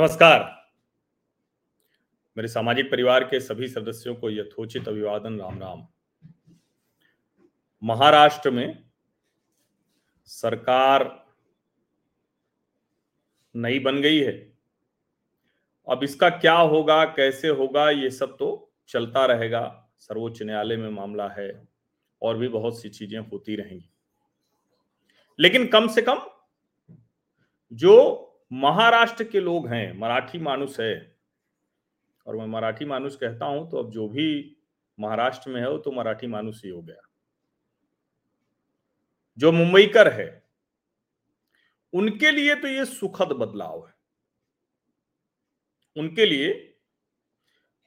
नमस्कार। मेरे सामाजिक परिवार के सभी सदस्यों को यथोचित अभिवादन, राम राम। महाराष्ट्र में सरकार नई बन गई है। अब इसका क्या होगा, कैसे होगा, ये सब तो चलता रहेगा। सर्वोच्च न्यायालय में मामला है और भी बहुत सी चीज़ें होती रहेंगी। लेकिन कम से कम जो महाराष्ट्र के लोग हैं, मराठी मानुस है। और मैं मराठी मानुस कहता हूँ तो अब जो भी महाराष्ट्र में है, वो तो मराठी मानुस ही हो गया। जो मुंबईकर है, उनके लिए तो ये सुखद बदलाव है। उनके लिए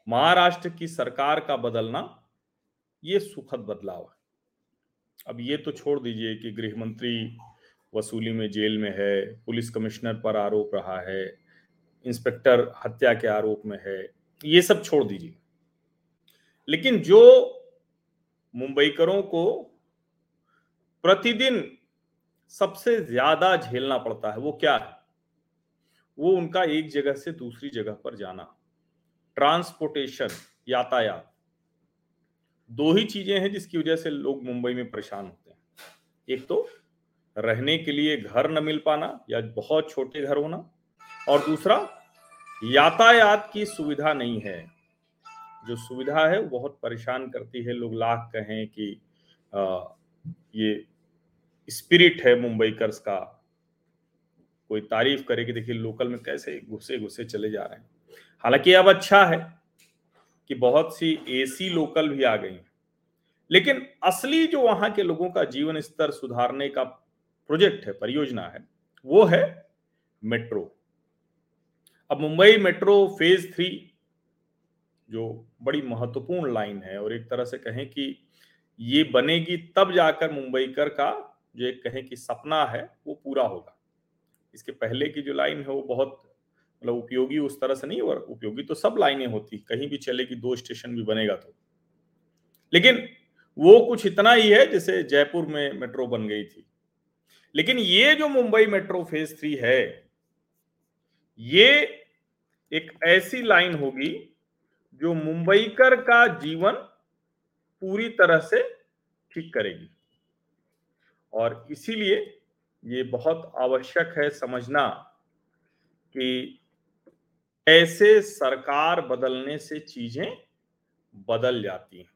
महाराष्ट्र की सरकार का बदलना ये सुखद बदलाव है। अब ये तो छोड़ दीजिए कि गृह मंत्री वसूली में जेल में है, पुलिस कमिश्नर पर आरोप रहा है, इंस्पेक्टर हत्या के आरोप में है, ये सब छोड़ दीजिए। लेकिन जो मुंबईकरों को प्रतिदिन सबसे ज़्यादा झेलना पड़ता है वो क्या है? वो उनका एक जगह से दूसरी जगह पर जाना। ट्रांसपोर्टेशन, यातायात, दो ही चीज़ें हैं जिसकी वजह से लोग मुंबई में परेशान होते हैं। एक तो रहने के लिए घर न मिल पाना या बहुत छोटे घर होना। और दूसरा यातायात की सुविधा नहीं है। जो सुविधा है वो बहुत परेशान करती है। लोग लाख कहें कि आ, ये स्पिरिट है मुंबई कर्स का। कोई तारीफ़ करे कि देखिए लोकल में कैसे घुसे घुसे चले जा रहे हैं। हालाँकि अब अच्छा है कि बहुत सी एसी लोकल भी आ गई लेकिन असली जो वहाँ के लोगों का जीवन स्तर सुधारने का प्रोजेक्ट है, परियोजना है, वो है मेट्रो। अब मुंबई मेट्रो फ़ेज़ थ्री जो बड़ी महत्वपूर्ण लाइन है और एक तरह से कहें कि ये बनेगी तब जाकर मुंबईकर का जो एक कहें कि सपना है, वो पूरा होगा। इसके पहले की जो लाइन है, वो बहुत मतलब उपयोगी उस तरह से नहीं और उपयोगी तो सब लाइनें होती, कहीं भी चलेगी दो स्टेशन भी बनेगा तो। लेकिन वो कुछ इतना ही है, जैसे जयपुर में मेट्रो बन गई थी। लेकिन ये जो मुंबई मेट्रो फ़ेज़ थ्री है, ये एक ऐसी लाइन होगी जो मुंबईकर का जीवन पूरी तरह से ठीक करेगी। और इसीलिए ये बहुत आवश्यक है समझना कि ऐसे सरकार बदलने से चीज़ें बदल जाती हैं।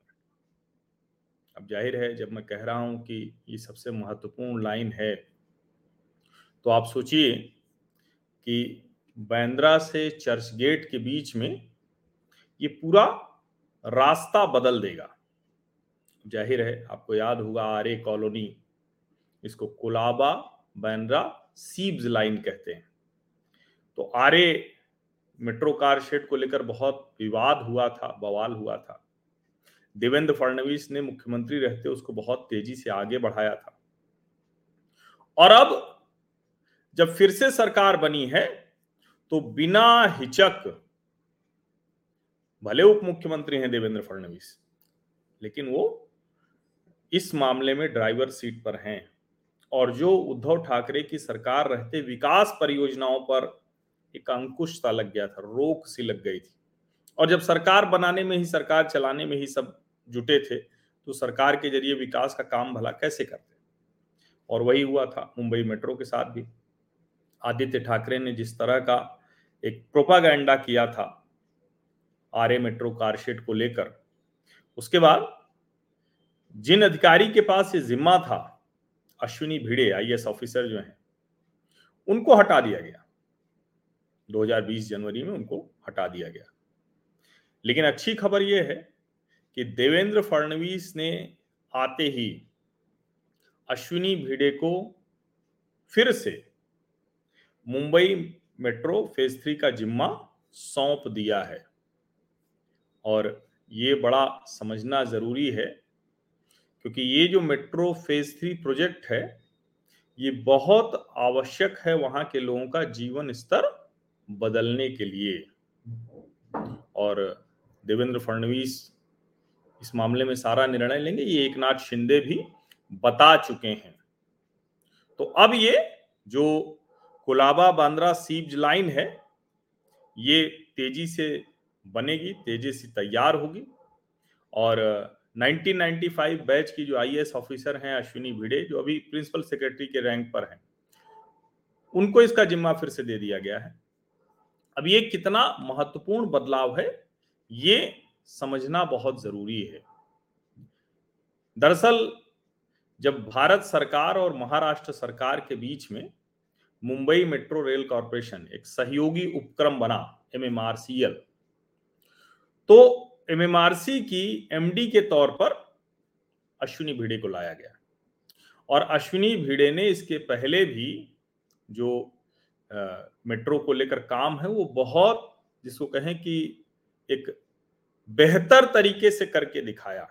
अब ज़ाहिर है, जब मैं कह रहा हूँ कि ये सबसे महत्वपूर्ण लाइन है तो आप सोचिए कि बैंद्रा से चर्च गेट के बीच में ये पूरा रास्ता बदल देगा। ज़ाहिर है, आपको याद होगा आरे कॉलोनी, इसको कोलाबा बैंद्रा सीब्स लाइन कहते हैं। तो आरे मेट्रो कार शेड को लेकर बहुत विवाद हुआ था, बवाल हुआ था। देवेंद्र फडणवीस ने मुख्यमंत्री रहते उसको बहुत तेज़ी से आगे बढ़ाया था। और अब जब फिर से सरकार बनी है तो बिना हिचक भले उप मुख्यमंत्री हैं देवेंद्र फडणवीस, लेकिन वो इस मामले में ड्राइवर सीट पर हैं। और जो उद्धव ठाकरे की सरकार रहते विकास परियोजनाओं पर एक अंकुश सा लग गया था, रोक सी लग गई थी। और जब सरकार बनाने में ही, सरकार चलाने में ही सब जुटे थे तो सरकार के ज़रिए विकास का काम भला कैसे करते? और वही हुआ था मुंबई मेट्रो के साथ भी। आदित्य ठाकरे ने जिस तरह का एक प्रोपागैंडा किया था आर्य मेट्रो कारशेड को लेकर, उसके बाद जिन अधिकारी के पास ये जिम्मा था, अश्विनी भिड़े आईएएस ऑफिसर जो हैं, उनको हटा दिया गया। 2020 जनवरी में उनको हटा दिया गया। लेकिन अच्छी खबर यह है कि देवेंद्र फडणवीस ने आते ही अश्विनी भिड़े को फिर से मुंबई मेट्रो फ़ेज़ थ्री का जिम्मा सौंप दिया है। और ये बड़ा समझना ज़रूरी है, क्योंकि ये जो मेट्रो फ़ेज़ थ्री प्रोजेक्ट है, ये बहुत आवश्यक है वहाँ के लोगों का जीवन स्तर बदलने के लिए। और देवेंद्र फडणवीस इस मामले में सारा निर्णय लेंगे। ये एक नाथ शिंदे भी बता चुके हैं। तो अब ये जो कुलाबा बांद्रा सीब्ज लाइन है, ये तेज़ी से बनेगी, तेज़ी से तैयार होगी। और 1995 बैच की जो आईएएस ऑफिसर हैं अश्विनी भिड़े, जो अभी प्रिंसिपल सेक्रेटरी के रैंक पर हैं, उनको इसका जिम्मा फिर से दे दिया गया है। अब ये कितना महत्वपूर्ण बदलाव है, ये समझना बहुत ज़रूरी है। दरअसल, जब भारत सरकार और महाराष्ट्र सरकार के बीच में मुंबई मेट्रो रेल कॉरपोरेशन एक सहयोगी उपक्रम बना एमएमआरसीएल तो एमएमआरसी की एमडी के तौर पर अश्विनी भिड़े को लाया गया। और अश्विनी भिड़े ने इसके पहले भी जो मेट्रो को लेकर काम है, वो बहुत, जिसको कहें कि एक बेहतर तरीके से करके दिखाया।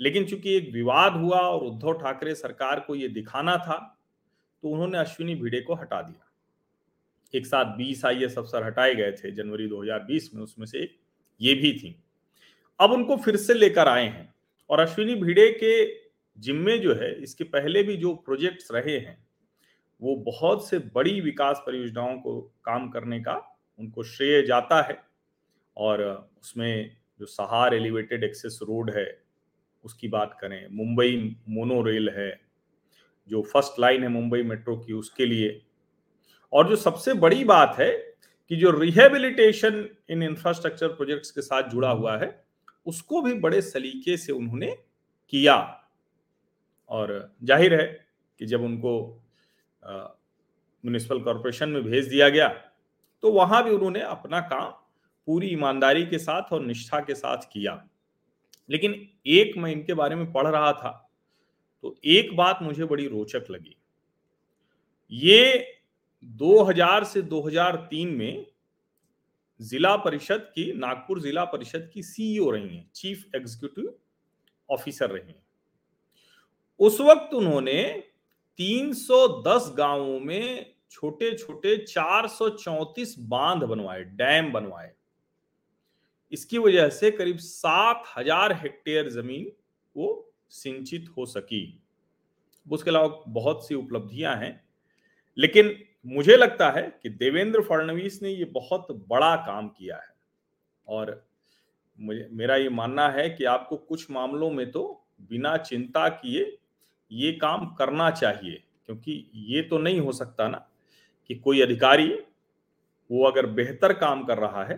लेकिन चूँकि एक विवाद हुआ और उद्धव ठाकरे सरकार को यह दिखाना था तो उन्होंने अश्विनी भिड़े को हटा दिया। एक साथ 20 आई अफसर हटाए गए थे, जनवरी 2020 में उसमें से ये भी थी। अब उनको फिर से लेकर आए हैं और अश्विनी भिड़े के जिम्मे जो है, इसके पहले भी जो प्रोजेक्ट्स रहे हैं, वो बहुत से बड़ी विकास परियोजनाओं को काम करने का उनको श्रेय जाता है। और उसमें जो सहार एलिवेटेड एक्सेस रोड है, उसकी बात करें, मुंबई मोनो रेल है, जो फ़र्स्ट लाइन है मुंबई मेट्रो की उसके लिए। और जो सबसे बड़ी बात है कि जो रिहेबिलिटेशन इन इंफ्रास्ट्रक्चर प्रोजेक्ट्स के साथ जुड़ा हुआ है, उसको भी बड़े सलीके से उन्होंने किया। और ज़ाहिर है कि जब उनको म्यूनिसिपल कॉरपोरेशन में भेज दिया गया तो वहाँ भी उन्होंने अपना काम पूरी ईमानदारी के साथ और निष्ठा के साथ किया। लेकिन एक मैं इनके बारे में पढ़ रहा था तो एक बात मुझे बड़ी रोचक लगी। ये 2000 से 2003 में जिला परिषद की, नागपुर जिला परिषद की सीईओ रही हैं चीफ एग्जीक्यूटिव ऑफिसर रही हैं। उस वक्त उन्होंने 310 गाँवों में छोटे छोटे 434 बाँध बनवाए, डैम बनवाए। इसकी वजह से करीब सात हज़ार हेक्टेयर ज़मीन वो सिंचित हो सकी। उसके अलावा बहुत सी उपलब्धियाँ हैं, लेकिन मुझे लगता है कि देवेंद्र फडणवीस ने ये बहुत बड़ा काम किया है। और मुझे, मेरा ये मानना है कि आपको कुछ मामलों में तो बिना चिंता किए ये काम करना चाहिए, क्योंकि ये तो नहीं हो सकता ना कि कोई अधिकारी वो अगर बेहतर काम कर रहा है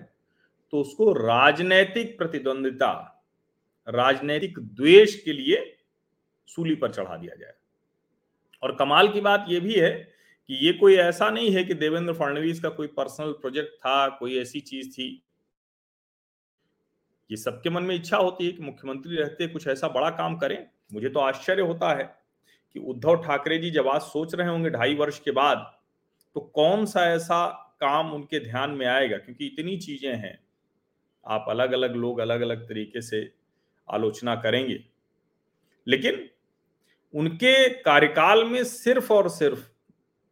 तो उसको राजनैतिक प्रतिद्वंदिता, राजनैतिक द्वेष के लिए सूली पर चढ़ा दिया जाए। और कमाल की बात यह भी है कि ये कोई ऐसा नहीं है कि देवेंद्र फडणवीस का कोई पर्सनल प्रोजेक्ट था, कोई ऐसी चीज़ थी। ये सबके मन में इच्छा होती है कि मुख्यमंत्री रहते, कुछ ऐसा बड़ा काम करें। मुझे तो आश्चर्य होता है कि उद्धव ठाकरे जी जब आज सोच रहे होंगे ढाई वर्ष के बाद तो कौन सा ऐसा काम उनके ध्यान में आएगा? क्योंकि इतनी चीज़ें हैं। आप अलग अलग लोग अलग अलग तरीके से आलोचना करेंगे। लेकिन उनके कार्यकाल में सिर्फ़ और सिर्फ़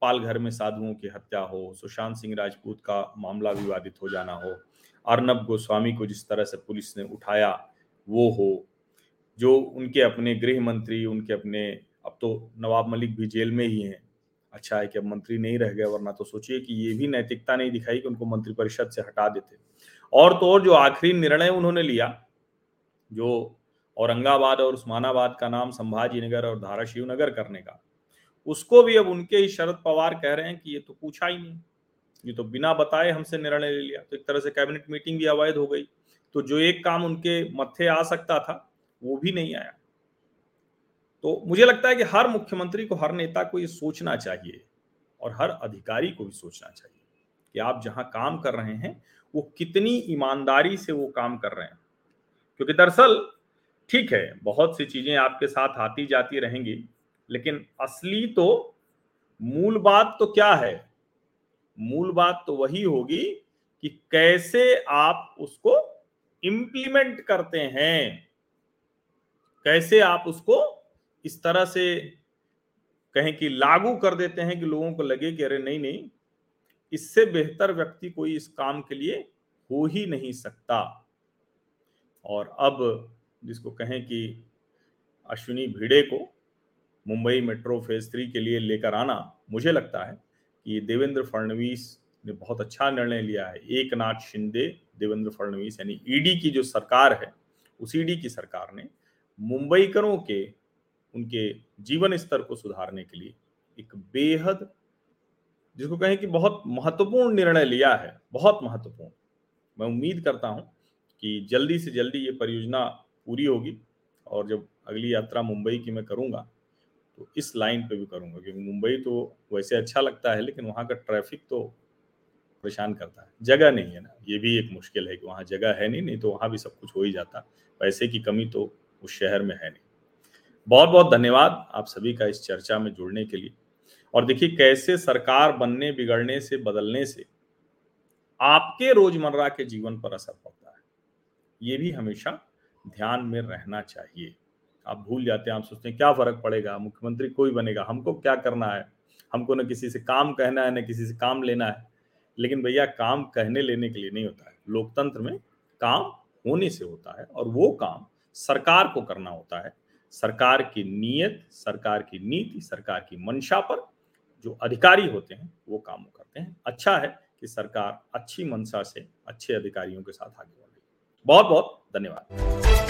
पालघर में साधुओं की हत्या हो, सुशांत सिंह राजपूत का मामला विवादित हो जाना हो, अर्नब गोस्वामी को जिस तरह से पुलिस ने उठाया, वो हो, जो उनके अपने गृह मंत्री, उनके अपने, अब तो नवाब मलिक भी जेल में ही हैं। अच्छा है कि अब मंत्री नहीं रह गए, वरना तो सोचिए कि ये भी नैतिकता नहीं दिखाई कि उनको मंत्रिपरिषद से हटा देते। और तो और जो आखिरी निर्णय उन्होंने लिया, जो औरंगाबाद और उस्मानाबाद का नाम संभाजी नगर और धाराशिव नगर करने का, उसको भी अब उनके ही शरद पवार कह रहे हैं कि ये तो पूछा ही नहीं। ये तो बिना बताए हमसे निर्णय ले लिया। तो एक तरह से कैबिनेट मीटिंग भी अवैध हो गई। तो जो एक काम उनके मत्थे आ सकता था, वो भी नहीं आया। तो मुझे लगता है कि हर मुख्यमंत्री को, हर नेता को ये सोचना चाहिए और हर अधिकारी को भी सोचना चाहिए। कि आप जहाँ काम कर रहे हैं, वो कितनी ईमानदारी से वो काम कर रहे हैं। क्योंकि दरअसल ठीक है, बहुत सी चीज़ें आपके साथ आती जाती रहेंगी, लेकिन असली तो मूल बात तो क्या है? मूल बात तो वही होगी कि कैसे आप उसको इंप्लीमेंट करते हैं। कैसे आप उसको इस तरह से कहें कि लागू कर देते हैं कि लोगों को लगे कि अरे नहीं नहीं इससे बेहतर व्यक्ति कोई इस काम के लिए हो ही नहीं सकता। और अब जिसको कहें कि अश्विनी भिड़े को मुंबई मेट्रो फ़ेज़ थ्री के लिए लेकर आना मुझे लगता है कि देवेंद्र फडणवीस ने बहुत अच्छा निर्णय लिया है। एक नाथ शिंदे, देवेंद्र फडणवीस यानी ईडी की जो सरकार है, उस ईडी की सरकार ने मुंबईकरों के, उनके जीवन स्तर को सुधारने के लिए एक बेहद जिसको कहें कि बहुत महत्वपूर्ण निर्णय लिया है, बहुत महत्वपूर्ण। मैं उम्मीद करता हूँ कि जल्दी से जल्दी ये परियोजना पूरी होगी और जब अगली यात्रा मुंबई की मैं करूँगा तो इस लाइन पे भी करूँगा, क्योंकि मुंबई तो वैसे अच्छा लगता है, लेकिन वहाँ का ट्रैफ़िक तो परेशान करता है। जगह नहीं है ना, ये भी एक मुश्किल है कि वहाँ जगह है नहीं नहीं तो वहाँ भी सब कुछ हो ही जाता, पैसे की कमी तो उस शहर में है नहीं। बहुत बहुत धन्यवाद आप सभी का इस चर्चा में जुड़ने के लिए। और देखिए कैसे सरकार बनने, बिगड़ने से, बदलने से आपके रोज़मर्रा के जीवन पर असर पड़ता है। ये भी हमेशा ध्यान में रहना चाहिए। आप भूल जाते हैं, आप सोचते हैं, क्या फ़र्क पड़ेगा? मुख्यमंत्री कोई बनेगा? हमको क्या करना है? हमको न किसी से काम कहना है, न किसी से काम लेना है। लेकिन भैया, काम कहने लेने के लिए नहीं होता है। लोकतंत्र में काम होने से होता है और वो काम सरकार को करना होता है। सरकार की नीयत, सरकार की नीति, सरकार की मंशा पर जो अधिकारी होते हैं, वो काम करते हैं। अच्छा है कि सरकार अच्छी मंशा से अच्छे अधिकारियों के साथ आगे बढ़ रही है। बहुत बहुत धन्यवाद।